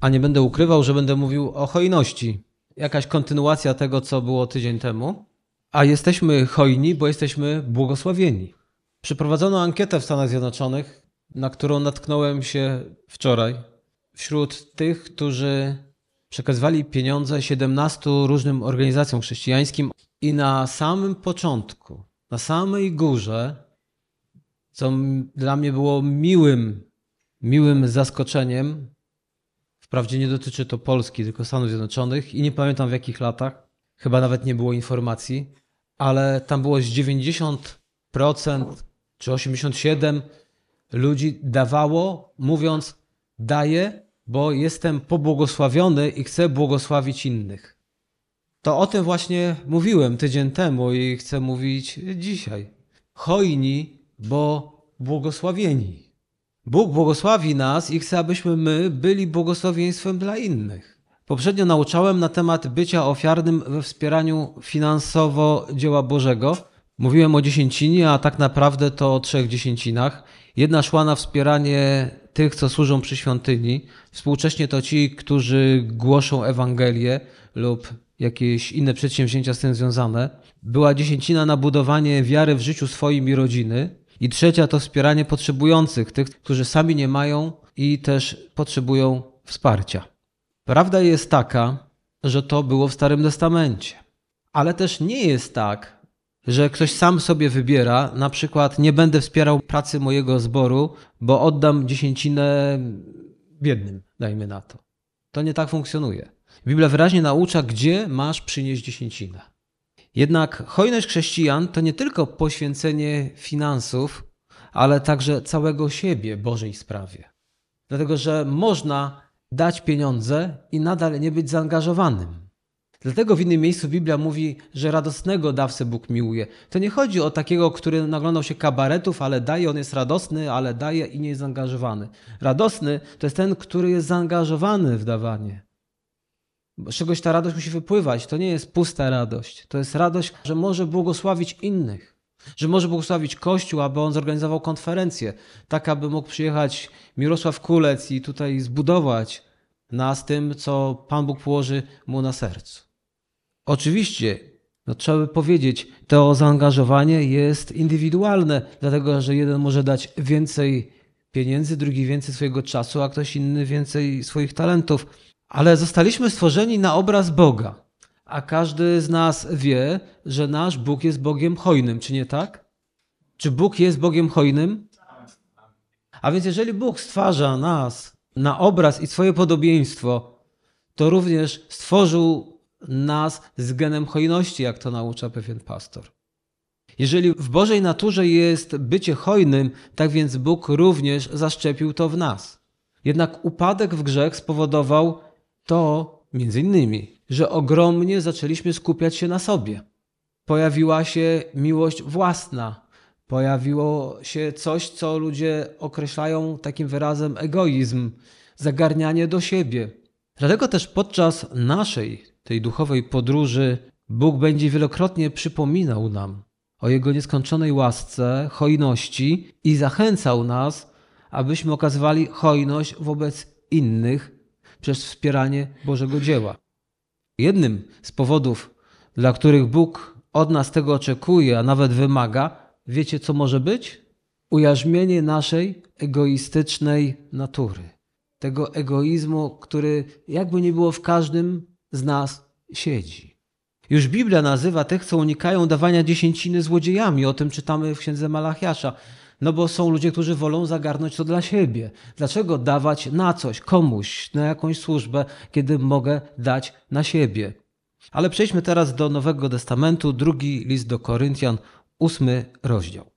A nie będę ukrywał, że będę mówił o hojności. Jakaś kontynuacja tego, co było tydzień temu. A jesteśmy hojni, bo jesteśmy błogosławieni. Przeprowadzono ankietę w Stanach Zjednoczonych, na którą natknąłem się wczoraj. Wśród tych, którzy przekazywali pieniądze 17 różnym organizacjom chrześcijańskim, i na samym początku, na samej górze, co dla mnie było miłym, miłym zaskoczeniem, wprawdzie nie dotyczy to Polski, tylko Stanów Zjednoczonych i nie pamiętam w jakich latach, chyba nawet nie było informacji, ale tam było z 90% czy 87% ludzi dawało, mówiąc: Daję, bo jestem pobłogosławiony i chcę błogosławić innych. To o tym właśnie mówiłem tydzień temu i chcę mówić dzisiaj. Hojni, bo błogosławieni. Bóg błogosławi nas i chce, abyśmy my byli błogosławieństwem dla innych. Poprzednio nauczałem na temat bycia ofiarnym we wspieraniu finansowo dzieła Bożego. Mówiłem o dziesięcinie, a tak naprawdę to o trzech dziesięcinach. Jedna szła na wspieranie tych, co służą przy świątyni. Współcześnie to ci, którzy głoszą Ewangelię lub jakieś inne przedsięwzięcia z tym związane. Była dziesięcina na budowanie wiary w życiu swoim i rodziny. I trzecia to wspieranie potrzebujących, tych, którzy sami nie mają i też potrzebują wsparcia. Prawda jest taka, że to było w Starym Testamencie. Ale też nie jest tak, że ktoś sam sobie wybiera, na przykład nie będę wspierał pracy mojego zboru, bo oddam dziesięcinę biednym, dajmy na to. To nie tak funkcjonuje. Biblia wyraźnie naucza, gdzie masz przynieść dziesięcinę. Jednak hojność chrześcijan to nie tylko poświęcenie finansów, ale także całego siebie Bożej sprawie. Dlatego, że można dać pieniądze i nadal nie być zaangażowanym. Dlatego w innym miejscu Biblia mówi, że radosnego dawcę Bóg miłuje. To nie chodzi o takiego, który naglądał się kabaretów, ale daje, on jest radosny, ale daje i nie jest zaangażowany. Radosny to jest ten, który jest zaangażowany w dawanie. Z czegoś ta radość musi wypływać. To nie jest pusta radość. To jest radość, że może błogosławić innych. Że może błogosławić Kościół, aby on zorganizował konferencję, tak aby mógł przyjechać Mirosław Kulec i tutaj zbudować nas tym, co Pan Bóg położy mu na sercu. Oczywiście, no trzeba by powiedzieć, to zaangażowanie jest indywidualne, dlatego że jeden może dać więcej pieniędzy, drugi więcej swojego czasu, a ktoś inny więcej swoich talentów. Ale zostaliśmy stworzeni na obraz Boga, a każdy z nas wie, że nasz Bóg jest Bogiem hojnym, czy nie tak? Czy Bóg jest Bogiem hojnym? A więc jeżeli Bóg stwarza nas na obraz i swoje podobieństwo, to również stworzył nas z genem hojności, jak to naucza pewien pastor. Jeżeli w Bożej naturze jest bycie hojnym, tak więc Bóg również zaszczepił to w nas. Jednak upadek w grzech spowodował to między innymi, że ogromnie zaczęliśmy skupiać się na sobie. Pojawiła się miłość własna, pojawiło się coś, co ludzie określają takim wyrazem egoizm, zagarnianie do siebie. Dlatego też podczas naszej, tej duchowej podróży, Bóg będzie wielokrotnie przypominał nam o Jego nieskończonej łasce, hojności i zachęcał nas, abyśmy okazywali hojność wobec innych przez wspieranie Bożego dzieła. Jednym z powodów, dla których Bóg od nas tego oczekuje, a nawet wymaga, wiecie co może być? Ujarzmienie naszej egoistycznej natury. Tego egoizmu, który jakby nie było w każdym z nas siedzi. Już Biblia nazywa tych, co unikają dawania dziesięciny złodziejami. O tym czytamy w księdze Malachiasza. No bo są ludzie, którzy wolą zagarnąć to dla siebie. Dlaczego dawać na coś, komuś, na jakąś służbę, kiedy mogę dać na siebie? Ale przejdźmy teraz do Nowego Testamentu, drugi list do Koryntian, ósmy rozdział.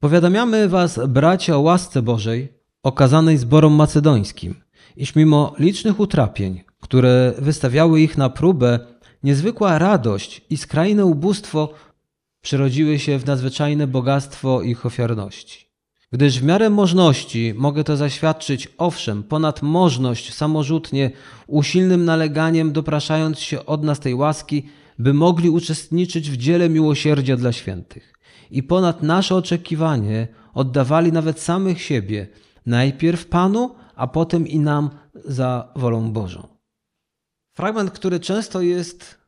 Powiadamiamy was, bracia, o łasce Bożej okazanej zborom macedońskim, iż mimo licznych utrapień, które wystawiały ich na próbę, niezwykła radość i skrajne ubóstwo przerodziły się w nadzwyczajne bogactwo ich ofiarności. Gdyż w miarę możności mogę to zaświadczyć, owszem, ponad możność samorzutnie, usilnym naleganiem dopraszając się od nas tej łaski, by mogli uczestniczyć w dziele miłosierdzia dla świętych. I ponad nasze oczekiwanie oddawali nawet samych siebie, najpierw Panu, a potem i nam za wolą Bożą. Fragment, który często jest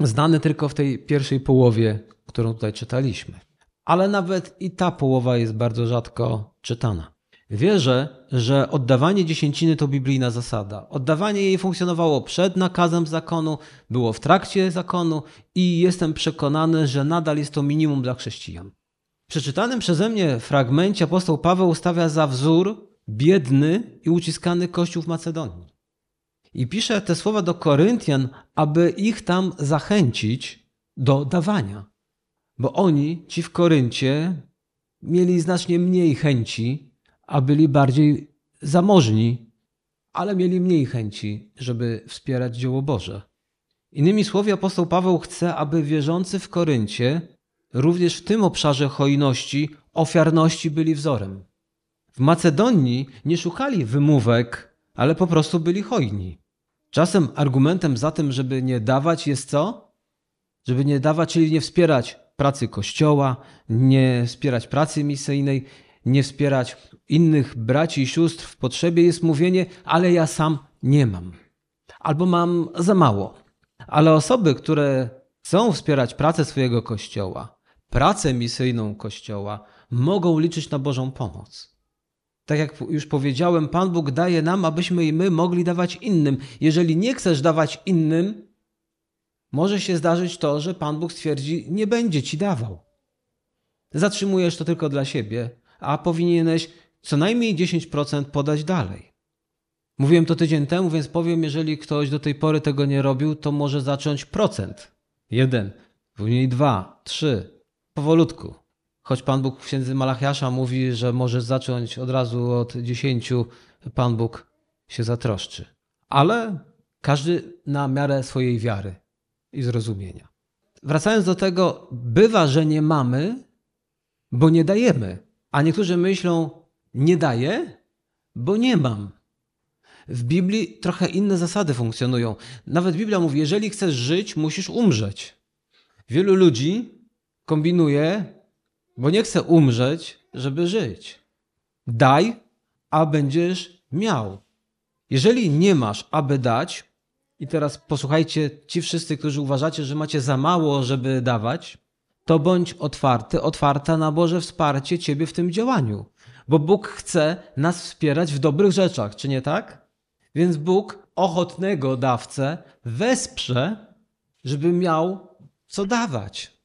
znany tylko w tej pierwszej połowie, którą tutaj czytaliśmy. Ale nawet i ta połowa jest bardzo rzadko czytana. Wierzę, że oddawanie dziesięciny to biblijna zasada. Oddawanie jej funkcjonowało przed nakazem zakonu, było w trakcie zakonu i jestem przekonany, że nadal jest to minimum dla chrześcijan. W przeczytanym przeze mnie fragmencie apostoł Paweł stawia za wzór biedny i uciskany kościół w Macedonii. I pisze te słowa do Koryntian, aby ich tam zachęcić do dawania. Bo oni, ci w Koryncie, mieli znacznie mniej chęci, a byli bardziej zamożni, ale mieli mniej chęci, żeby wspierać dzieło Boże. Innymi słowy, apostoł Paweł chce, aby wierzący w Koryncie również w tym obszarze hojności, ofiarności byli wzorem. W Macedonii nie szukali wymówek, ale po prostu byli hojni. Czasem argumentem za tym, żeby nie dawać, jest co? Żeby nie dawać, czyli nie wspierać pracy kościoła, nie wspierać pracy misyjnej, nie wspierać innych braci i sióstr w potrzebie, jest mówienie, ale ja sam nie mam. Albo mam za mało. Ale osoby, które chcą wspierać pracę swojego kościoła, pracę misyjną kościoła, mogą liczyć na Bożą pomoc. Tak jak już powiedziałem, Pan Bóg daje nam, abyśmy i my mogli dawać innym. Jeżeli nie chcesz dawać innym, może się zdarzyć to, że Pan Bóg stwierdzi, nie będzie ci dawał. Zatrzymujesz to tylko dla siebie, a powinieneś co najmniej 10% podać dalej. Mówiłem to tydzień temu, więc powiem, jeżeli ktoś do tej pory tego nie robił, to może zacząć procent. Jeden, później dwa, trzy, powolutku. Choć Pan Bóg w księdze Malachiasza mówi, że możesz zacząć od razu od dziesięciu, Pan Bóg się zatroszczy. Ale każdy na miarę swojej wiary i zrozumienia. Wracając do tego, bywa, że nie mamy, bo nie dajemy. A niektórzy myślą, nie daję, bo nie mam. W Biblii trochę inne zasady funkcjonują. Nawet Biblia mówi, jeżeli chcesz żyć, musisz umrzeć. Wielu ludzi kombinuje, bo nie chce umrzeć, żeby żyć. Daj, a będziesz miał. Jeżeli nie masz, aby dać, i teraz posłuchajcie, ci wszyscy, którzy uważacie, że macie za mało, żeby dawać, to bądź otwarty, otwarta na Boże wsparcie Ciebie w tym działaniu. Bo Bóg chce nas wspierać w dobrych rzeczach, czy nie tak? Więc Bóg ochotnego dawcę wesprze, żeby miał co dawać.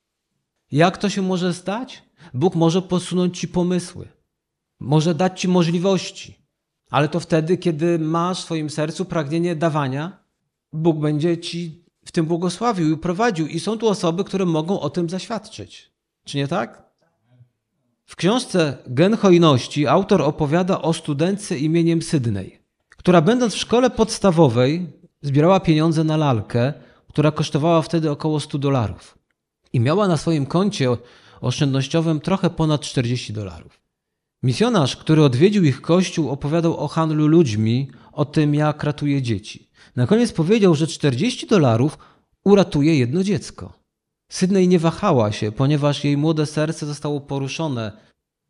Jak to się może stać? Bóg może posunąć Ci pomysły, może dać Ci możliwości, ale to wtedy, kiedy masz w swoim sercu pragnienie dawania, Bóg będzie Ci w tym błogosławił i prowadził. I są tu osoby, które mogą o tym zaświadczyć. Czy nie tak? W książce Gen Hojności autor opowiada o studentce imieniem Sydney, która będąc w szkole podstawowej zbierała pieniądze na lalkę, która kosztowała wtedy około 100 dolarów. I miała na swoim koncie oszczędnościowym trochę ponad 40 dolarów. Misjonarz, który odwiedził ich kościół, opowiadał o handlu ludźmi, o tym, jak ratuje dzieci. Na koniec powiedział, że 40 dolarów uratuje jedno dziecko. Sydney nie wahała się, ponieważ jej młode serce zostało poruszone.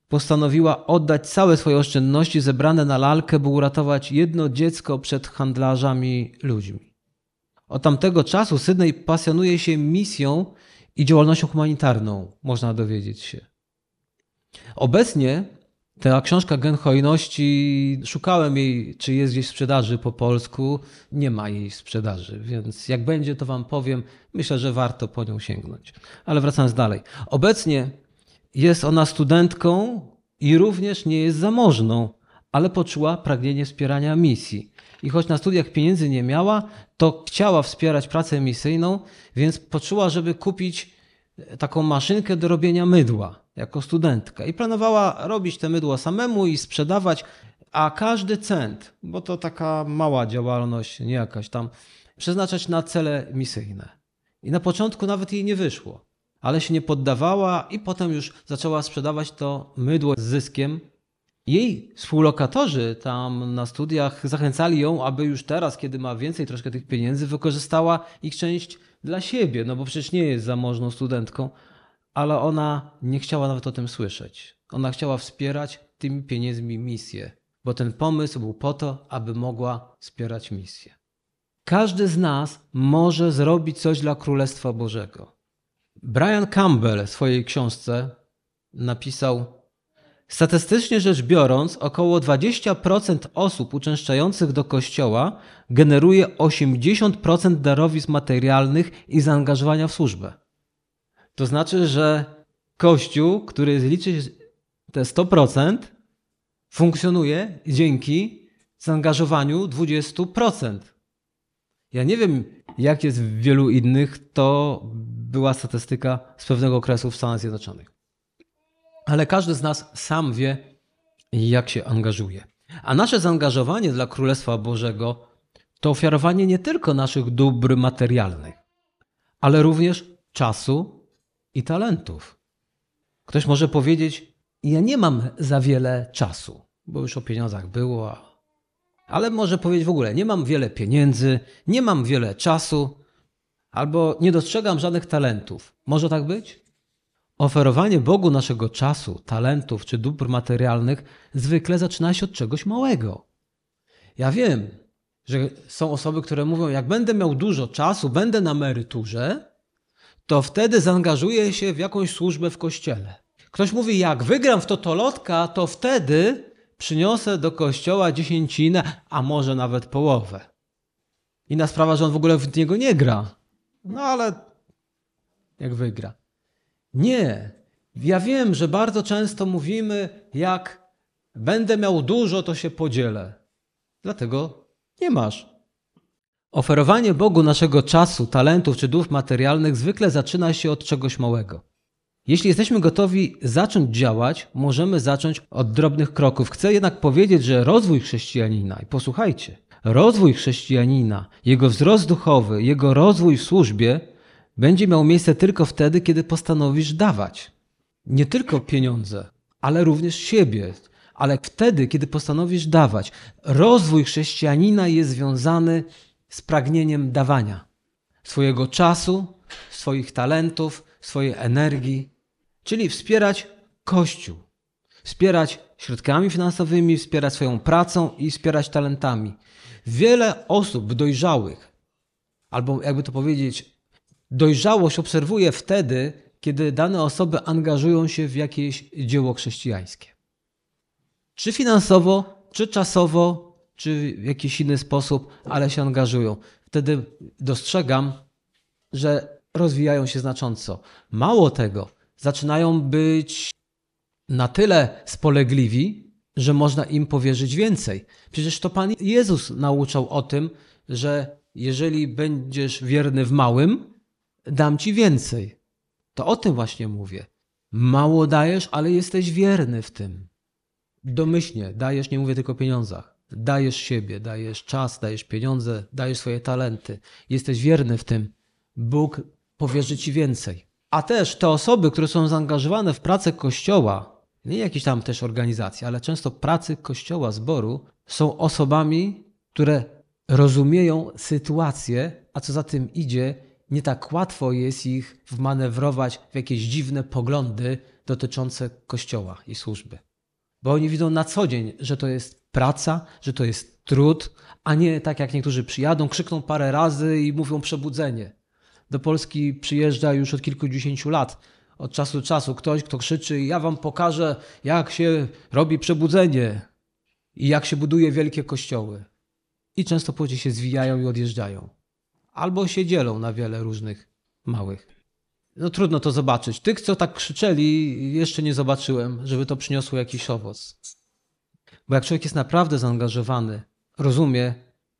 Postanowiła oddać całe swoje oszczędności zebrane na lalkę, by uratować jedno dziecko przed handlarzami ludźmi. Od tamtego czasu Sydney pasjonuje się misją i działalnością humanitarną, można dowiedzieć się. Obecnie ta książka Gen Hojności, szukałem jej, czy jest gdzieś w sprzedaży po polsku. Nie ma jej w sprzedaży, więc jak będzie, to wam powiem. Myślę, że warto po nią sięgnąć. Ale wracając dalej. Obecnie jest ona studentką i również nie jest zamożną, ale poczuła pragnienie wspierania misji. I choć na studiach pieniędzy nie miała, to chciała wspierać pracę misyjną, więc poczuła, żeby kupić taką maszynkę do robienia mydła jako studentka i planowała robić te mydło samemu i sprzedawać, a każdy cent, bo to taka mała działalność, nie jakaś tam, przeznaczać na cele misyjne. I na początku nawet jej nie wyszło, ale się nie poddawała i potem już zaczęła sprzedawać to mydło z zyskiem. Jej współlokatorzy tam na studiach zachęcali ją, aby już teraz, kiedy ma więcej troszkę tych pieniędzy, wykorzystała ich część dla siebie, no bo przecież nie jest zamożną studentką, ale ona nie chciała nawet o tym słyszeć. Ona chciała wspierać tymi pieniędzmi misję bo ten pomysł był po to, aby mogła wspierać misję. Każdy z nas może zrobić coś dla Królestwa Bożego. Brian Campbell w swojej książce napisał: Statystycznie rzecz biorąc, około 20% osób uczęszczających do kościoła generuje 80% darowizn materialnych i zaangażowania w służbę. To znaczy, że kościół, który liczy te 100%, funkcjonuje dzięki zaangażowaniu 20%. Ja nie wiem, jak jest w wielu innych, to była statystyka z pewnego okresu w Stanach Zjednoczonych. Ale każdy z nas sam wie, jak się angażuje. A nasze zaangażowanie dla Królestwa Bożego to ofiarowanie nie tylko naszych dóbr materialnych, ale również czasu i talentów. Ktoś może powiedzieć: Ja nie mam za wiele czasu, bo już o pieniądzach było, ale może powiedzieć w ogóle: Nie mam wiele pieniędzy, nie mam wiele czasu, albo nie dostrzegam żadnych talentów. Może tak być? Oferowanie Bogu naszego czasu, talentów czy dóbr materialnych zwykle zaczyna się od czegoś małego. Ja wiem, że są osoby, które mówią: Jak będę miał dużo czasu, będę na emeryturze, to wtedy zaangażuję się w jakąś służbę w kościele. Ktoś mówi: Jak wygram w totolotka, to wtedy przyniosę do kościoła dziesięcinę, a może nawet połowę. Inna sprawa, że on w ogóle w niego nie gra. No ale jak wygra. Nie. Ja wiem, że bardzo często mówimy, jak będę miał dużo, to się podzielę. Dlatego nie masz. Oferowanie Bogu naszego czasu, talentów czy dóbr materialnych zwykle zaczyna się od czegoś małego. Jeśli jesteśmy gotowi zacząć działać, możemy zacząć od drobnych kroków. Chcę jednak powiedzieć, że rozwój chrześcijanina, i posłuchajcie, rozwój chrześcijanina, jego wzrost duchowy, jego rozwój w służbie będzie miał miejsce tylko wtedy, kiedy postanowisz dawać. Nie tylko pieniądze, ale również siebie, ale wtedy, kiedy postanowisz dawać. Rozwój chrześcijanina jest związany z pragnieniem dawania swojego czasu, swoich talentów, swojej energii, czyli wspierać Kościół, wspierać środkami finansowymi, wspierać swoją pracą i wspierać talentami. Wiele osób dojrzałych, albo jakby to powiedzieć, dojrzałość obserwuje wtedy, kiedy dane osoby angażują się w jakieś dzieło chrześcijańskie. Czy finansowo, czy czasowo, czy w jakiś inny sposób, ale się angażują. Wtedy dostrzegam, że rozwijają się znacząco. Mało tego, zaczynają być na tyle spolegliwi, że można im powierzyć więcej. Przecież to Pan Jezus nauczał o tym, że jeżeli będziesz wierny w małym, dam ci więcej. To o tym właśnie mówię. Mało dajesz, ale jesteś wierny w tym. Domyślnie dajesz, nie mówię tylko o pieniądzach. Dajesz siebie, dajesz czas, dajesz pieniądze, dajesz swoje talenty. Jesteś wierny w tym. Bóg powierzy ci więcej. A też te osoby, które są zaangażowane w pracę kościoła, nie jakieś tam też organizacje, ale często pracy kościoła, zboru, są osobami, które rozumieją sytuację, a co za tym idzie, nie tak łatwo jest ich wmanewrować w jakieś dziwne poglądy dotyczące kościoła i służby. Bo oni widzą na co dzień, że to jest praca, że to jest trud, a nie tak jak niektórzy przyjadą, krzykną parę razy i mówią przebudzenie do Polski przyjeżdża już od kilkudziesięciu lat. Od czasu do czasu ktoś, kto krzyczy: Ja wam pokażę, jak się robi przebudzenie i jak się buduje wielkie kościoły. I często później się zwijają i odjeżdżają. Albo się dzielą na wiele różnych małych. No trudno to zobaczyć. Tych, co tak krzyczeli, jeszcze nie zobaczyłem, żeby to przyniosło jakiś owoc. Bo jak człowiek jest naprawdę zaangażowany, rozumie,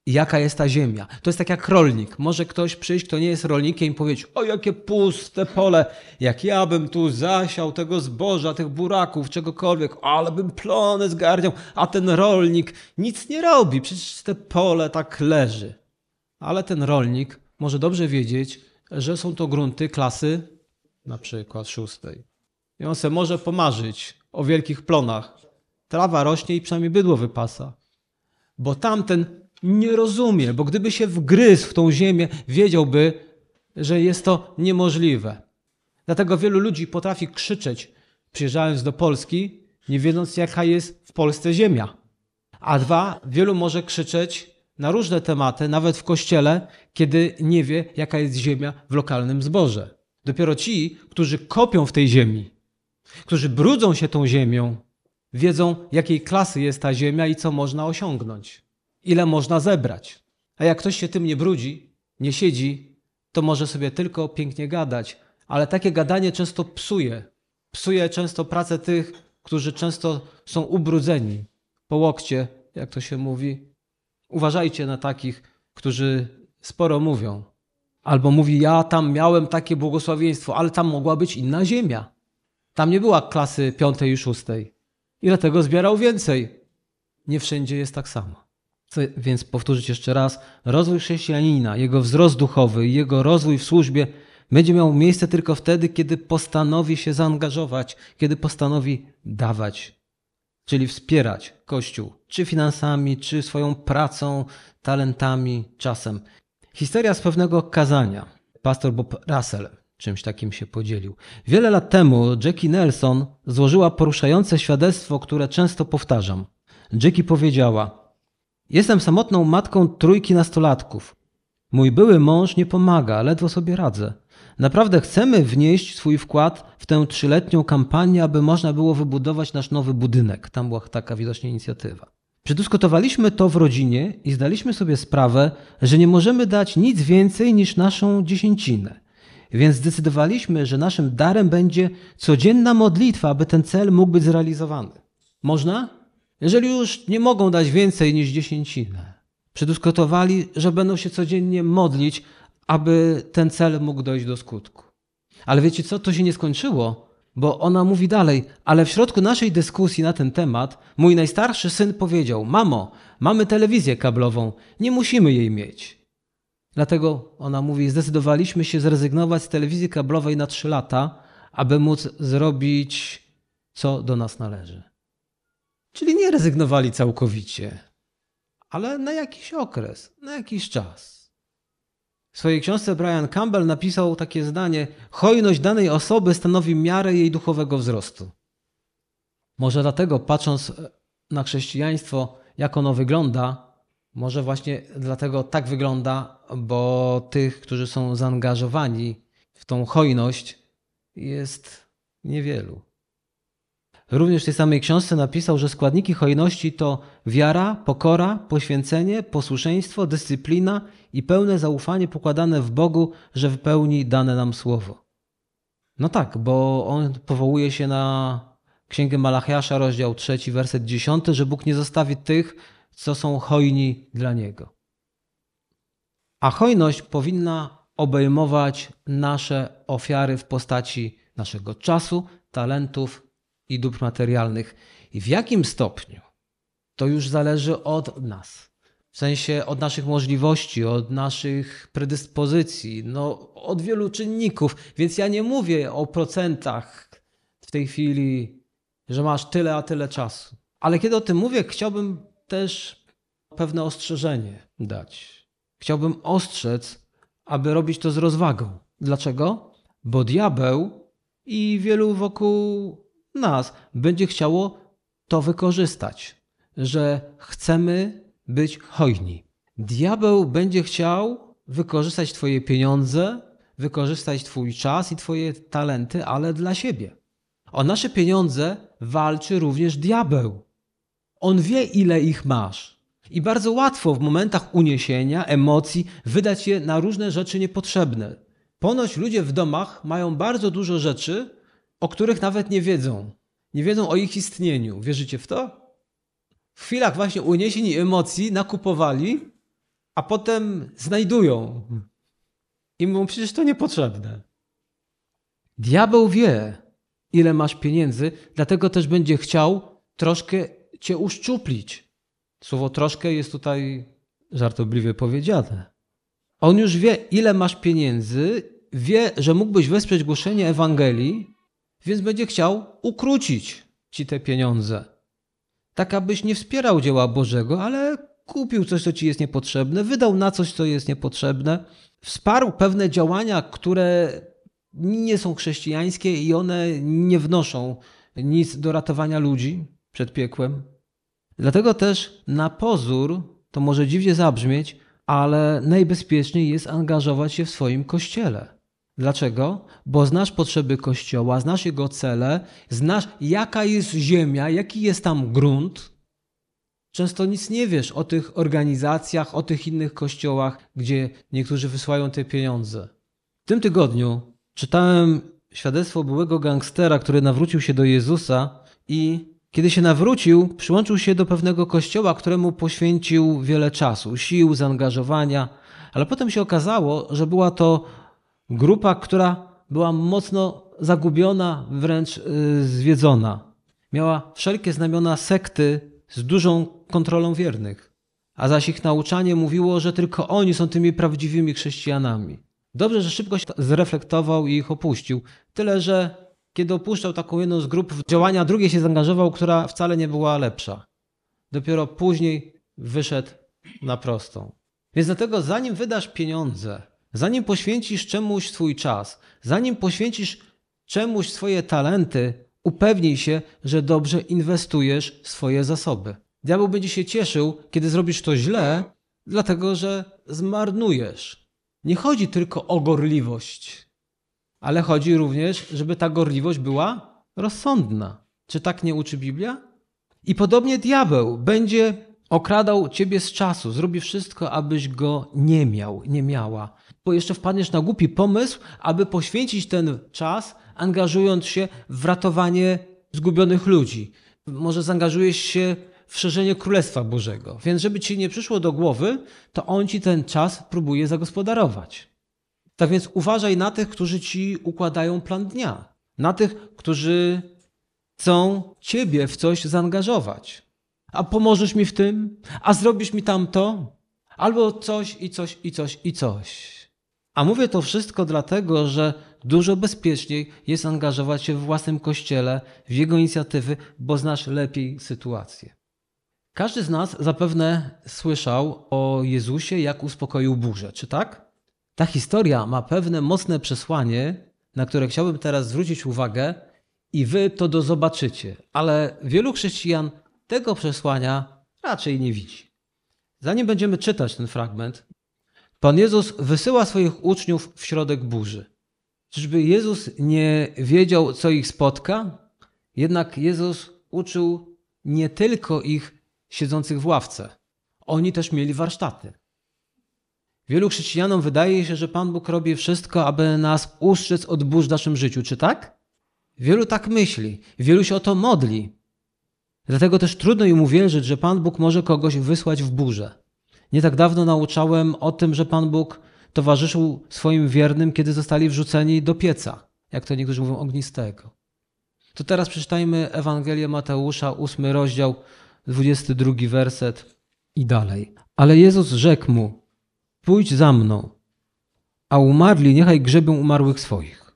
jaka jest ta ziemia. To jest tak jak rolnik. Może ktoś przyjść, kto nie jest rolnikiem i powiedzieć, o jakie puste pole, jak ja bym tu zasiał tego zboża, tych buraków, czegokolwiek, ale bym plony zgarniał, a ten rolnik nic nie robi, przecież te pole tak leży. Ale ten rolnik może dobrze wiedzieć, że są to grunty klasy na przykład szóstej. I on sobie może pomarzyć o wielkich plonach. Trawa rośnie i przynajmniej bydło wypasa. Bo tamten nie rozumie, bo gdyby się wgryzł w tą ziemię, wiedziałby, że jest to niemożliwe. Dlatego wielu ludzi potrafi krzyczeć, przyjeżdżając do Polski, nie wiedząc, jaka jest w Polsce ziemia. A dwa, wielu może krzyczeć na różne tematy, nawet w kościele, kiedy nie wie, jaka jest ziemia w lokalnym zborze. Dopiero ci, którzy kopią w tej ziemi, którzy brudzą się tą ziemią, wiedzą, jakiej klasy jest ta ziemia i co można osiągnąć, ile można zebrać. A jak ktoś się tym nie brudzi, nie siedzi, to może sobie tylko pięknie gadać, ale takie gadanie często psuje. Psuje często pracę tych, którzy często są ubrudzeni po łokcie, jak to się mówi. Uważajcie na takich, którzy sporo mówią. Albo mówi, ja tam miałem takie błogosławieństwo, ale tam mogła być inna ziemia. Tam nie była klasy piątej i szóstej. I dlatego zbierał więcej. Nie wszędzie jest tak samo. Co, więc powtórzyć jeszcze raz, rozwój chrześcijanina, jego wzrost duchowy jego rozwój w służbie będzie miał miejsce tylko wtedy, kiedy postanowi się zaangażować, kiedy postanowi dawać, czyli wspierać Kościół, czy finansami, czy swoją pracą, talentami, czasem. Historia z pewnego kazania. Pastor Bob Russell czymś takim się podzielił. Wiele lat temu Jackie Nelson złożyła poruszające świadectwo, które często powtarzam. Jackie powiedziała: Jestem samotną matką trójki nastolatków. Mój były mąż nie pomaga, ledwo sobie radzę. Naprawdę chcemy wnieść swój wkład w tę trzyletnią kampanię, aby można było wybudować nasz nowy budynek. Tam była taka widocznie inicjatywa. Przedyskutowaliśmy to w rodzinie i zdaliśmy sobie sprawę, że nie możemy dać nic więcej niż naszą dziesięcinę. Więc zdecydowaliśmy, że naszym darem będzie codzienna modlitwa, aby ten cel mógł być zrealizowany. Można? Jeżeli już nie mogą dać więcej niż dziesięcinę. Przedyskutowali, że będą się codziennie modlić, aby ten cel mógł dojść do skutku. Ale wiecie co? To się nie skończyło, bo ona mówi dalej, ale w środku naszej dyskusji na ten temat mój najstarszy syn powiedział: Mamo, mamy telewizję kablową, nie musimy jej mieć. Dlatego ona mówi: Zdecydowaliśmy się zrezygnować z telewizji kablowej na trzy lata, aby móc zrobić, co do nas należy. Czyli nie rezygnowali całkowicie, ale na jakiś okres, na jakiś czas. W swojej książce Brian Campbell napisał takie zdanie: Hojność danej osoby stanowi miarę jej duchowego wzrostu. Może dlatego, patrząc na chrześcijaństwo, jak ono wygląda, może właśnie dlatego tak wygląda, bo tych, którzy są zaangażowani w tą hojność, jest niewielu. Również w tej samej książce napisał, że składniki hojności to wiara, pokora, poświęcenie, posłuszeństwo, dyscyplina i pełne zaufanie pokładane w Bogu, że wypełni dane nam słowo. No tak, bo on powołuje się na Księgę Malachiasza, rozdział 3, werset 10, że Bóg nie zostawi tych, co są hojni dla Niego. A hojność powinna obejmować nasze ofiary w postaci naszego czasu, talentów i dóbr materialnych. I w jakim stopniu to już zależy od nas. W sensie od naszych możliwości, od naszych predyspozycji, no, od wielu czynników. Więc ja nie mówię o procentach w tej chwili, że masz tyle, a tyle czasu. Ale kiedy o tym mówię, chciałbym też pewne ostrzeżenie dać. Chciałbym ostrzec, aby robić to z rozwagą. Dlaczego? Bo diabeł i wielu wokół nas będzie chciało to wykorzystać, że chcemy być hojni. Diabeł będzie chciał wykorzystać Twoje pieniądze, wykorzystać Twój czas i Twoje talenty, ale dla siebie. O nasze pieniądze walczy również diabeł. On wie, ile ich masz. I bardzo łatwo w momentach uniesienia, emocji, wydać je na różne rzeczy niepotrzebne. Ponoć ludzie w domach mają bardzo dużo rzeczy, o których nawet nie wiedzą. Nie wiedzą o ich istnieniu. Wierzycie w to? W chwilach właśnie uniesień i emocji nakupowali, a potem znajdują. I mówią, przecież to niepotrzebne. Diabeł wie, ile masz pieniędzy, dlatego też będzie chciał troszkę cię uszczuplić. Słowo troszkę jest tutaj żartobliwie powiedziane. On już wie, ile masz pieniędzy, wie, że mógłbyś wesprzeć głoszenie Ewangelii, więc będzie chciał ukrócić ci te pieniądze. Tak, abyś nie wspierał dzieła Bożego, ale kupił coś, co ci jest niepotrzebne, wydał na coś, co jest niepotrzebne, wsparł pewne działania, które nie są chrześcijańskie i one nie wnoszą nic do ratowania ludzi przed piekłem. Dlatego też na pozór to może dziwnie zabrzmieć, ale najbezpieczniej jest angażować się w swoim kościele. Dlaczego? Bo znasz potrzeby kościoła, znasz jego cele, znasz jaka jest ziemia, jaki jest tam grunt. Często nic nie wiesz o tych organizacjach, o tych innych kościołach, gdzie niektórzy wysyłają te pieniądze. W tym tygodniu czytałem świadectwo byłego gangstera, który nawrócił się do Jezusa i kiedy się nawrócił, przyłączył się do pewnego kościoła, któremu poświęcił wiele czasu, sił, zaangażowania, ale potem się okazało, że była to grupa, która była mocno zagubiona, wręcz yy, zwiedzona. Miała wszelkie znamiona sekty z dużą kontrolą wiernych, a zaś ich nauczanie mówiło, że tylko oni są tymi prawdziwymi chrześcijanami. Dobrze, że szybko się zreflektował i ich opuścił. Tyle, że kiedy opuszczał taką jedną z grup działania, drugiej się zaangażował, która wcale nie była lepsza. Dopiero później wyszedł na prostą. Więc dlatego, zanim wydasz pieniądze, zanim poświęcisz czemuś swój czas, zanim poświęcisz czemuś swoje talenty, upewnij się, że dobrze inwestujesz swoje zasoby. Diabeł będzie się cieszył, kiedy zrobisz to źle, dlatego że zmarnujesz. Nie chodzi tylko o gorliwość ale chodzi również, żeby ta gorliwość była rozsądna. Czy tak nie uczy Biblia? I podobnie diabeł będzie okradał ciebie z czasu, zrobi wszystko, abyś go nie miał, nie miała. Bo jeszcze wpadniesz na głupi pomysł, aby poświęcić ten czas, angażując się w ratowanie zgubionych ludzi. Może zaangażujesz się w szerzenie Królestwa Bożego. Więc żeby ci nie przyszło do głowy, to on ci ten czas próbuje zagospodarować. Tak więc uważaj na tych, którzy ci układają plan dnia, na tych, którzy chcą ciebie w coś zaangażować. A pomożesz mi w tym? A zrobisz mi tamto? Albo coś i coś i coś i coś. A mówię to wszystko dlatego, że dużo bezpieczniej jest angażować się w własnym kościele, w jego inicjatywy, bo znasz lepiej sytuację. Każdy z nas zapewne słyszał o Jezusie, jak uspokoił burzę, czy tak? Ta historia ma pewne mocne przesłanie, na które chciałbym teraz zwrócić uwagę, i wy to do zobaczycie, ale wielu chrześcijan tego przesłania raczej nie widzi. Zanim będziemy czytać ten fragment, Pan Jezus wysyła swoich uczniów w środek burzy. Czyżby Jezus nie wiedział, co ich spotka? Jednak Jezus uczył nie tylko ich siedzących w ławce. Oni też mieli warsztaty. Wielu chrześcijanom wydaje się, że Pan Bóg robi wszystko, aby nas ustrzec od burz w naszym życiu, czy tak? Wielu tak myśli, wielu się o to modli. Dlatego też trudno im uwierzyć, że Pan Bóg może kogoś wysłać w burzę. Nie tak dawno nauczałem o tym, że Pan Bóg towarzyszył swoim wiernym, kiedy zostali wrzuceni do pieca, jak to niektórzy mówią, ognistego. To teraz przeczytajmy Ewangelię Mateusza, ósmy rozdział, 22 werset i dalej. Ale Jezus rzekł mu, pójdź za mną, a umarli niechaj grzebią umarłych swoich.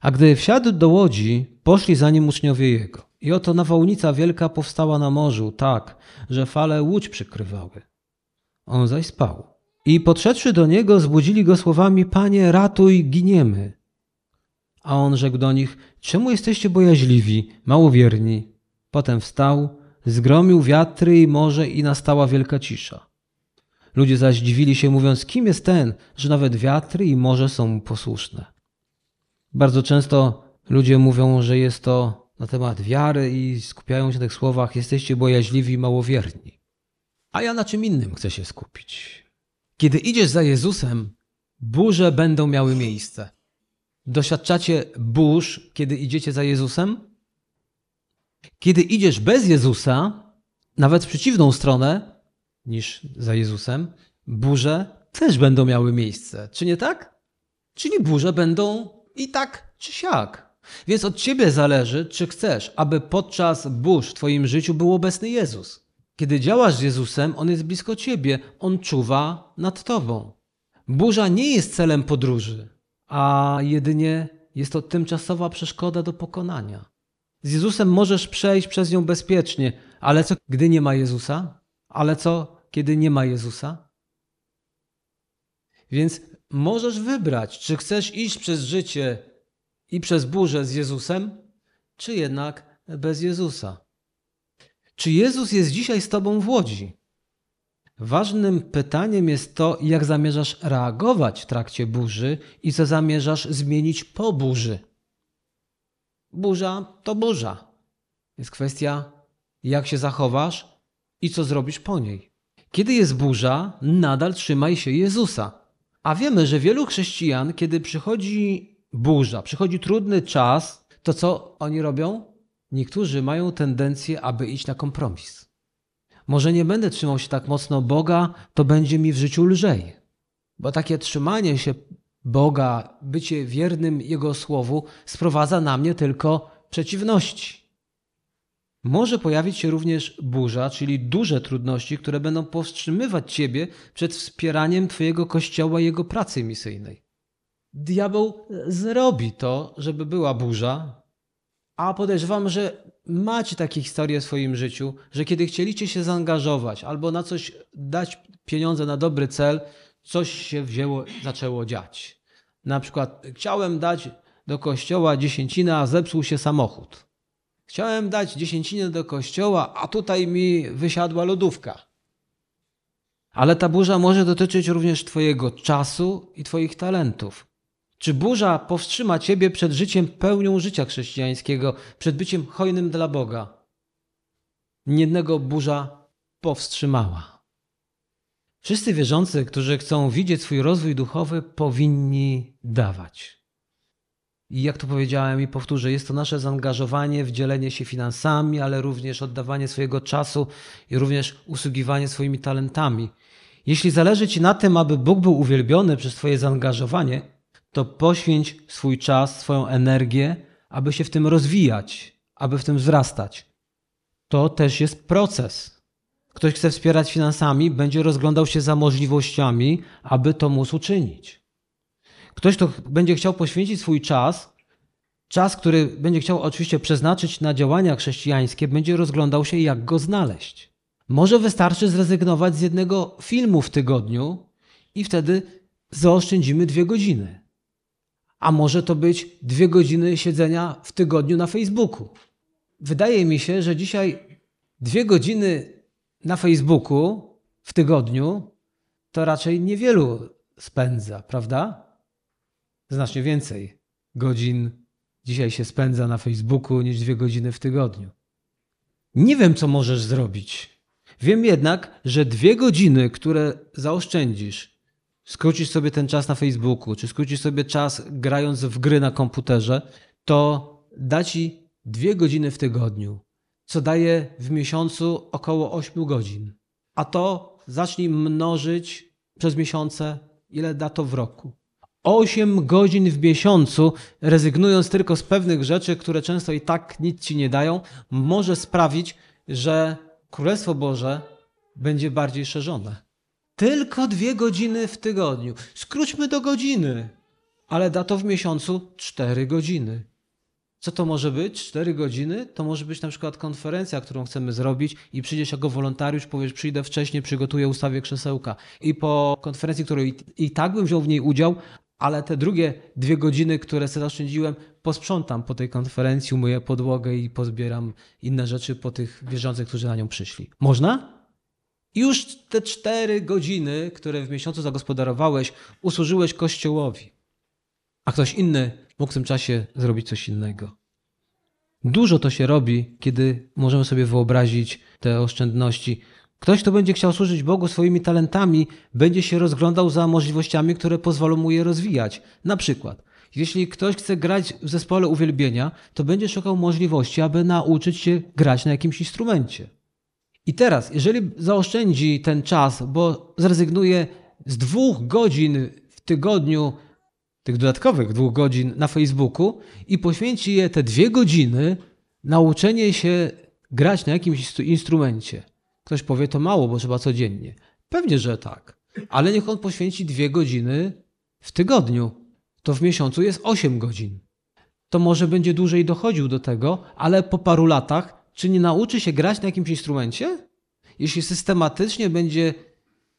A gdy wsiadł do łodzi, poszli za nim uczniowie jego. I oto nawałnica wielka powstała na morzu, tak, że fale łódź przykrywały. On zaś spał. I podszedłszy do niego, zbudzili go słowami: Panie, ratuj, giniemy. A on rzekł do nich: Czemu jesteście bojaźliwi, małowierni? Potem wstał, zgromił wiatry i morze, i nastała wielka cisza. Ludzie zaś dziwili się, mówiąc, kim jest ten, że nawet wiatry i morze są mu posłuszne. Bardzo często ludzie mówią, że jest to na temat wiary i skupiają się na tych słowach: jesteście bojaźliwi i małowierni. A ja na czym innym chcę się skupić. Kiedy idziesz za Jezusem, burze będą miały miejsce. Doświadczacie burz, kiedy idziecie za Jezusem? Kiedy idziesz bez Jezusa, nawet w przeciwną stronę, niż za Jezusem, burze też będą miały miejsce. Czy nie tak? Czyli burze będą i tak czy siak. Więc od ciebie zależy, czy chcesz, aby podczas burz w twoim życiu był obecny Jezus. Kiedy działasz z Jezusem, On jest blisko ciebie, On czuwa nad tobą. Burza nie jest celem podróży, a jedynie jest to tymczasowa przeszkoda do pokonania. Z Jezusem możesz przejść przez nią bezpiecznie, ale co gdy nie ma Jezusa? Ale co kiedy nie ma Jezusa? Więc możesz wybrać, czy chcesz iść przez życie i przez burzę z Jezusem, czy jednak bez Jezusa. Czy Jezus jest dzisiaj z Tobą w łodzi? Ważnym pytaniem jest to, jak zamierzasz reagować w trakcie burzy i co zamierzasz zmienić po burzy. Burza to burza. Jest kwestia, jak się zachowasz i co zrobisz po niej. Kiedy jest burza, nadal trzymaj się Jezusa. A wiemy, że wielu chrześcijan, kiedy przychodzi burza, przychodzi trudny czas, to co oni robią? Niektórzy mają tendencję, aby iść na kompromis. Może nie będę trzymał się tak mocno Boga, to będzie mi w życiu lżej. Bo takie trzymanie się Boga, bycie wiernym Jego słowu sprowadza na mnie tylko przeciwności. Może pojawić się również burza, czyli duże trudności, które będą powstrzymywać Ciebie przed wspieraniem Twojego kościoła i jego pracy misyjnej. Diabeł zrobi to, żeby była burza, a podejrzewam, że macie takie historie w swoim życiu, że kiedy chcieliście się zaangażować albo na coś dać pieniądze na dobry cel, coś się wzięło, zaczęło dziać. Na przykład chciałem dać do kościoła dziesięcinę, a zepsuł się samochód. Chciałem dać dziesięcinę do kościoła, a tutaj mi wysiadła lodówka. Ale ta burza może dotyczyć również Twojego czasu i Twoich talentów. Czy burza powstrzyma Ciebie przed życiem pełnią życia chrześcijańskiego, przed byciem hojnym dla Boga? Niejednego burza powstrzymała. Wszyscy wierzący, którzy chcą widzieć swój rozwój duchowy, powinni dawać. I jak to powiedziałem i powtórzę, jest to nasze zaangażowanie w dzielenie się finansami, ale również oddawanie swojego czasu i również usługiwanie swoimi talentami. Jeśli zależy Ci na tym, aby Bóg był uwielbiony przez Twoje zaangażowanie, to poświęć swój czas, swoją energię, aby się w tym rozwijać, aby w tym wzrastać. To też jest proces. Ktoś chce wspierać finansami, będzie rozglądał się za możliwościami, aby to móc uczynić. Ktoś, kto będzie chciał poświęcić swój czas, czas, który będzie chciał oczywiście przeznaczyć na działania chrześcijańskie, będzie rozglądał się, jak go znaleźć. Może wystarczy zrezygnować z jednego filmu w tygodniu i wtedy zaoszczędzimy dwie godziny. A może to być dwie godziny siedzenia w tygodniu na Facebooku. Wydaje mi się, że dzisiaj dwie godziny na Facebooku w tygodniu to raczej niewielu spędza, prawda? Znacznie więcej godzin dzisiaj się spędza na Facebooku niż dwie godziny w tygodniu. Nie wiem, co możesz zrobić. Wiem jednak, że dwie godziny, które zaoszczędzisz, skrócisz sobie ten czas na Facebooku, czy skrócisz sobie czas grając w gry na komputerze, to da ci dwie godziny w tygodniu, co daje w miesiącu około 8 godzin. A to zacznij mnożyć przez miesiące, ile da to w roku. 8 godzin w miesiącu, rezygnując tylko z pewnych rzeczy, które często i tak nic ci nie dają, może sprawić, że Królestwo Boże będzie bardziej szerzone. Tylko dwie godziny w tygodniu. Skróćmy do godziny, ale da to w miesiącu 4 godziny. Co to może być? 4 godziny? To może być na przykład konferencja, którą chcemy zrobić i przyjdziesz jako wolontariusz, powiesz, przyjdę wcześniej, przygotuję ustawię krzesełka. I po konferencji, której i, i tak bym wziął w niej udział, ale te drugie dwie godziny, które sobie zaoszczędziłem, posprzątam po tej konferencji, umyję podłogę i pozbieram inne rzeczy po tych wierzących, którzy na nią przyszli. Można? Już te cztery godziny, które w miesiącu zagospodarowałeś, usłużyłeś Kościołowi. A ktoś inny mógł w tym czasie zrobić coś innego. Dużo to się robi, kiedy możemy sobie wyobrazić te oszczędności. Ktoś, kto będzie chciał służyć Bogu swoimi talentami, będzie się rozglądał za możliwościami, które pozwolą mu je rozwijać. Na przykład, jeśli ktoś chce grać w zespole uwielbienia, to będzie szukał możliwości, aby nauczyć się grać na jakimś instrumencie. I teraz, jeżeli zaoszczędzi ten czas, bo zrezygnuje z dwóch godzin w tygodniu, tych dodatkowych dwóch godzin na Facebooku i poświęci je te dwie godziny na uczenie się grać na jakimś instrumencie, Ktoś powie, to mało, bo trzeba codziennie. Pewnie, że tak. Ale niech on poświęci dwie godziny w tygodniu. To w miesiącu jest 8 godzin. To może będzie dłużej dochodził do tego, ale po paru latach, czy nie nauczy się grać na jakimś instrumencie? Jeśli systematycznie będzie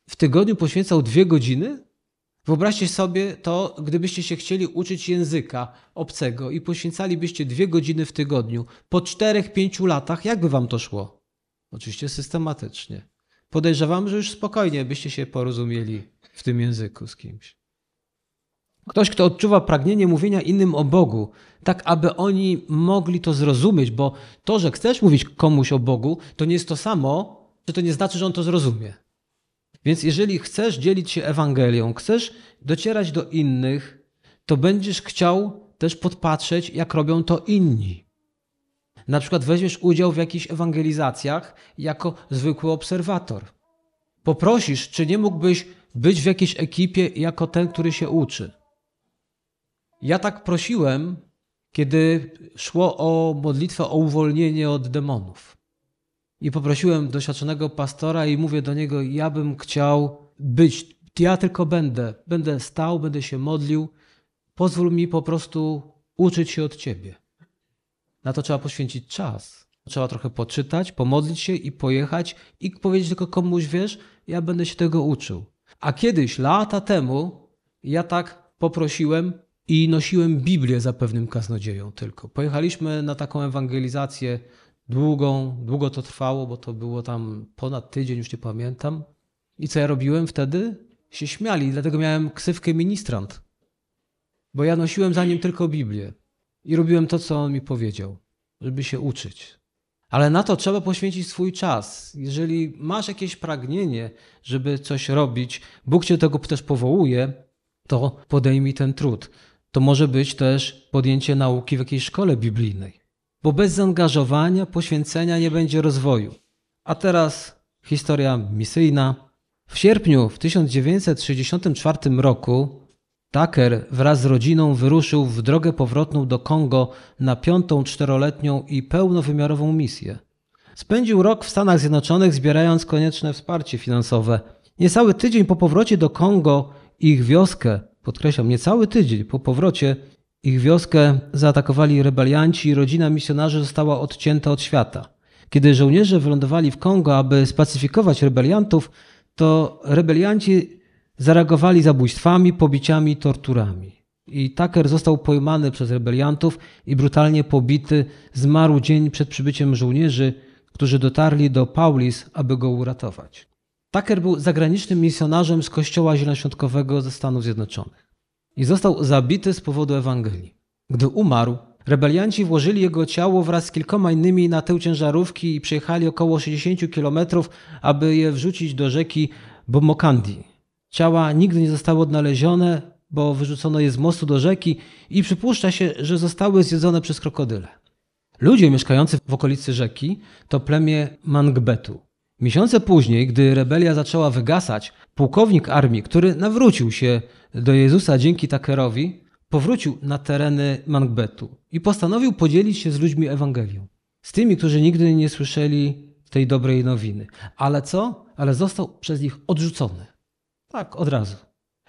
w tygodniu poświęcał dwie godziny? Wyobraźcie sobie to, gdybyście się chcieli uczyć języka obcego i poświęcalibyście dwie godziny w tygodniu. Po czterech, pięciu latach, jak by wam to szło? Oczywiście systematycznie. Podejrzewam, że już spokojnie byście się porozumieli w tym języku z kimś. Ktoś, kto odczuwa pragnienie mówienia innym o Bogu, tak aby oni mogli to zrozumieć, bo to, że chcesz mówić komuś o Bogu, to nie jest to samo, że to nie znaczy, że on to zrozumie. Więc jeżeli chcesz dzielić się Ewangelią, chcesz docierać do innych, to będziesz chciał też podpatrzeć, jak robią to inni. Na przykład weźmiesz udział w jakichś ewangelizacjach jako zwykły obserwator. Poprosisz, czy nie mógłbyś być w jakiejś ekipie jako ten, który się uczy. Ja tak prosiłem, kiedy szło o modlitwę o uwolnienie od demonów. I poprosiłem doświadczonego pastora i mówię do niego: Ja bym chciał być, ja tylko będę, będę stał, będę się modlił. Pozwól mi po prostu uczyć się od ciebie. Na to trzeba poświęcić czas. Trzeba trochę poczytać, pomodlić się i pojechać i powiedzieć tylko komuś, wiesz, ja będę się tego uczył. A kiedyś, lata temu, ja tak poprosiłem i nosiłem Biblię za pewnym kaznodzieją tylko. Pojechaliśmy na taką ewangelizację długą, długo to trwało, bo to było tam ponad tydzień, już nie pamiętam. I co ja robiłem wtedy? Się śmiali, dlatego miałem ksywkę ministrant. Bo ja nosiłem za nim tylko Biblię i robiłem to, co on mi powiedział, żeby się uczyć. Ale na to trzeba poświęcić swój czas. Jeżeli masz jakieś pragnienie, żeby coś robić, Bóg cię do tego też powołuje, to podejmij ten trud. To może być też podjęcie nauki w jakiejś szkole biblijnej, bo bez zaangażowania, poświęcenia nie będzie rozwoju. A teraz historia misyjna. W sierpniu w 1964 roku Tucker wraz z rodziną wyruszył w drogę powrotną do Kongo na piątą czteroletnią i pełnowymiarową misję. Spędził rok w Stanach Zjednoczonych zbierając konieczne wsparcie finansowe. Niecały tydzień po powrocie do Kongo ich wioskę, podkreślam, niecały tydzień po powrocie ich wioskę zaatakowali rebelianci i rodzina misjonarzy została odcięta od świata. Kiedy żołnierze wylądowali w Kongo, aby spacyfikować rebeliantów, to rebelianci zareagowali zabójstwami, pobiciami, torturami. I Tucker został pojmany przez rebeliantów i brutalnie pobity. Zmarł dzień przed przybyciem żołnierzy, którzy dotarli do Paulis, aby go uratować. Tucker był zagranicznym misjonarzem z Kościoła Zielonoświątkowego ze Stanów Zjednoczonych i został zabity z powodu Ewangelii. Gdy umarł, rebelianci włożyli jego ciało wraz z kilkoma innymi na tył ciężarówki i przejechali około 60 kilometrów, aby je wrzucić do rzeki Bomokandi. Ciała nigdy nie zostały odnalezione, bo wyrzucono je z mostu do rzeki i przypuszcza się, że zostały zjedzone przez krokodyle. Ludzie mieszkający w okolicy rzeki to plemię Mangbetu. Miesiące później, gdy rebelia zaczęła wygasać, pułkownik armii, który nawrócił się do Jezusa dzięki Takerowi, powrócił na tereny Mangbetu i postanowił podzielić się z ludźmi Ewangelią. Z tymi, którzy nigdy nie słyszeli tej dobrej nowiny. Ale co? Ale został przez nich odrzucony. Tak, od razu.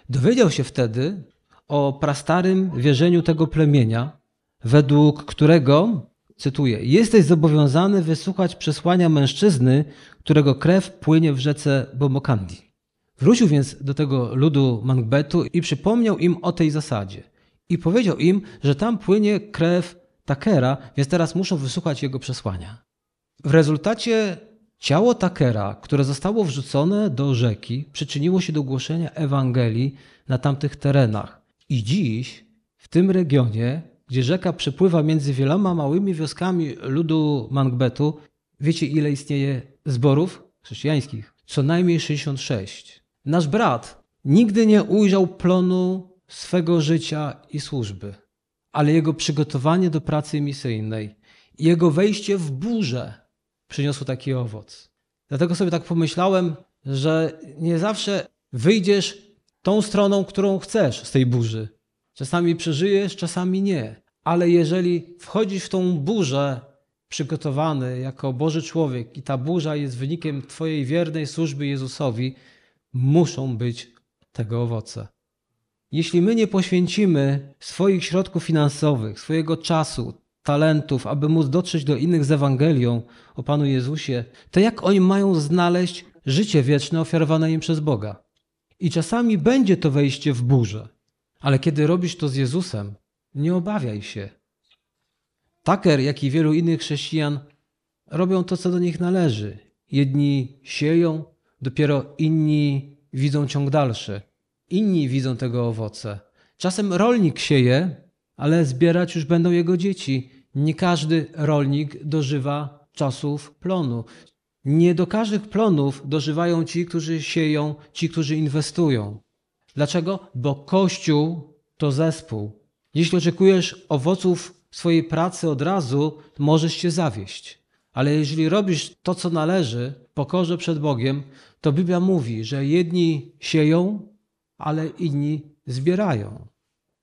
Dowiedział się wtedy o prastarym wierzeniu tego plemienia, według którego, cytuję, jesteś zobowiązany wysłuchać przesłania mężczyzny, którego krew płynie w rzece Bomokandi. Wrócił więc do tego ludu Mangbetu i przypomniał im o tej zasadzie. I powiedział im, że tam płynie krew Takera, więc teraz muszą wysłuchać jego przesłania. W rezultacie Ciało Takera, które zostało wrzucone do rzeki, przyczyniło się do głoszenia Ewangelii na tamtych terenach. I dziś w tym regionie, gdzie rzeka przepływa między wieloma małymi wioskami ludu Mangbetu, wiecie ile istnieje zborów chrześcijańskich? Co najmniej 66. Nasz brat nigdy nie ujrzał plonu swego życia i służby, ale jego przygotowanie do pracy misyjnej, jego wejście w burzę przyniosło taki owoc. Dlatego sobie tak pomyślałem, że nie zawsze wyjdziesz tą stroną, którą chcesz z tej burzy. Czasami przeżyjesz, czasami nie. Ale jeżeli wchodzisz w tą burzę przygotowany jako Boży człowiek i ta burza jest wynikiem Twojej wiernej służby Jezusowi, muszą być tego owoce. Jeśli my nie poświęcimy swoich środków finansowych, swojego czasu, talentów, aby móc dotrzeć do innych z Ewangelią o Panu Jezusie, to jak oni mają znaleźć życie wieczne ofiarowane im przez Boga? I czasami będzie to wejście w burzę, ale kiedy robisz to z Jezusem, nie obawiaj się. Tucker, jak i wielu innych chrześcijan, robią to, co do nich należy. Jedni sieją, dopiero inni widzą ciąg dalszy. Inni widzą tego owoce. Czasem rolnik sieje, ale zbierać już będą jego dzieci. Nie każdy rolnik dożywa czasów plonu. Nie do każdych plonów dożywają ci, którzy sieją, ci, którzy inwestują. Dlaczego? Bo Kościół to zespół. Jeśli oczekujesz owoców swojej pracy od razu, możesz się zawieść. Ale jeżeli robisz to, co należy, pokorze przed Bogiem, to Biblia mówi, że jedni sieją, ale inni zbierają.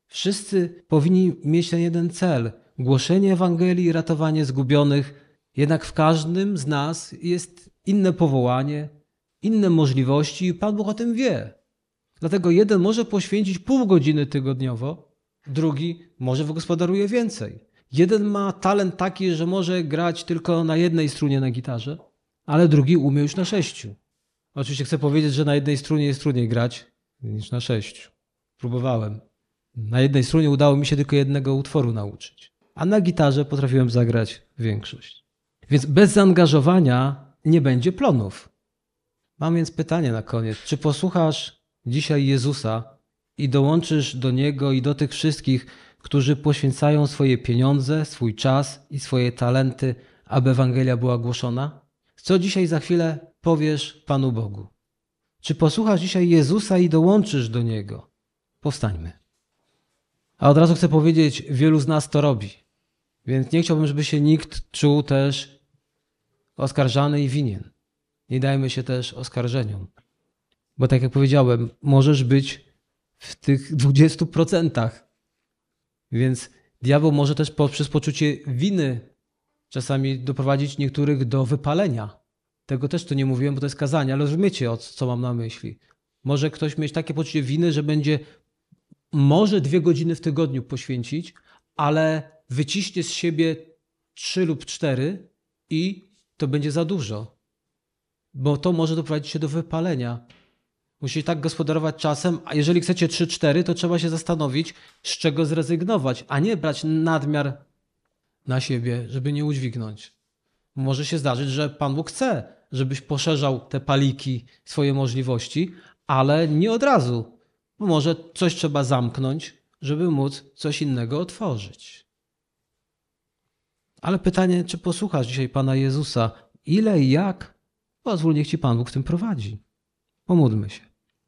Wszyscy powinni mieć ten jeden cel głoszenie Ewangelii ratowanie zgubionych, jednak w każdym z nas jest inne powołanie, inne możliwości i Pan Bóg o tym wie. Dlatego jeden może poświęcić pół godziny tygodniowo, drugi może wygospodaruje więcej. Jeden ma talent taki, że może grać tylko na jednej strunie na gitarze, ale drugi umie już na sześciu. Oczywiście chcę powiedzieć, że na jednej strunie jest trudniej grać niż na sześciu. Próbowałem. Na jednej strunie udało mi się tylko jednego utworu nauczyć, a na gitarze potrafiłem zagrać większość. Więc bez zaangażowania nie będzie plonów. Mam więc pytanie na koniec. Czy posłuchasz dzisiaj Jezusa i dołączysz do Niego i do tych wszystkich, którzy poświęcają swoje pieniądze, swój czas i swoje talenty, aby Ewangelia była głoszona? Co dzisiaj za chwilę powiesz Panu Bogu? Czy posłuchasz dzisiaj Jezusa i dołączysz do Niego? Powstańmy. A od razu chcę powiedzieć, wielu z nas to robi. Więc nie chciałbym, żeby się nikt czuł też oskarżany i winien. Nie dajmy się też oskarżeniom. Bo tak jak powiedziałem, możesz być w tych 20%. Więc diabeł może też poprzez poczucie winy czasami doprowadzić niektórych do wypalenia. Tego też tu nie mówiłem, bo to jest kazanie, ale rozumiecie, o co mam na myśli. Może ktoś mieć takie poczucie winy, że będzie może dwie godziny w tygodniu poświęcić, ale wyciśnie z siebie trzy lub cztery i to będzie za dużo. Bo to może doprowadzić się do wypalenia. Musicie tak gospodarować czasem, a jeżeli chcecie 3-4, to trzeba się zastanowić, z czego zrezygnować, a nie brać nadmiar na siebie, żeby nie udźwignąć. Może się zdarzyć, że Pan Bóg chce, żebyś poszerzał te paliki, swoje możliwości, ale nie od razu. Może coś trzeba zamknąć, żeby móc coś innego otworzyć. Ale pytanie, czy posłuchasz dzisiaj Pana Jezusa? Ile i jak? Pozwól, niech Ci Pan Bóg w tym prowadzi. Pomódlmy się.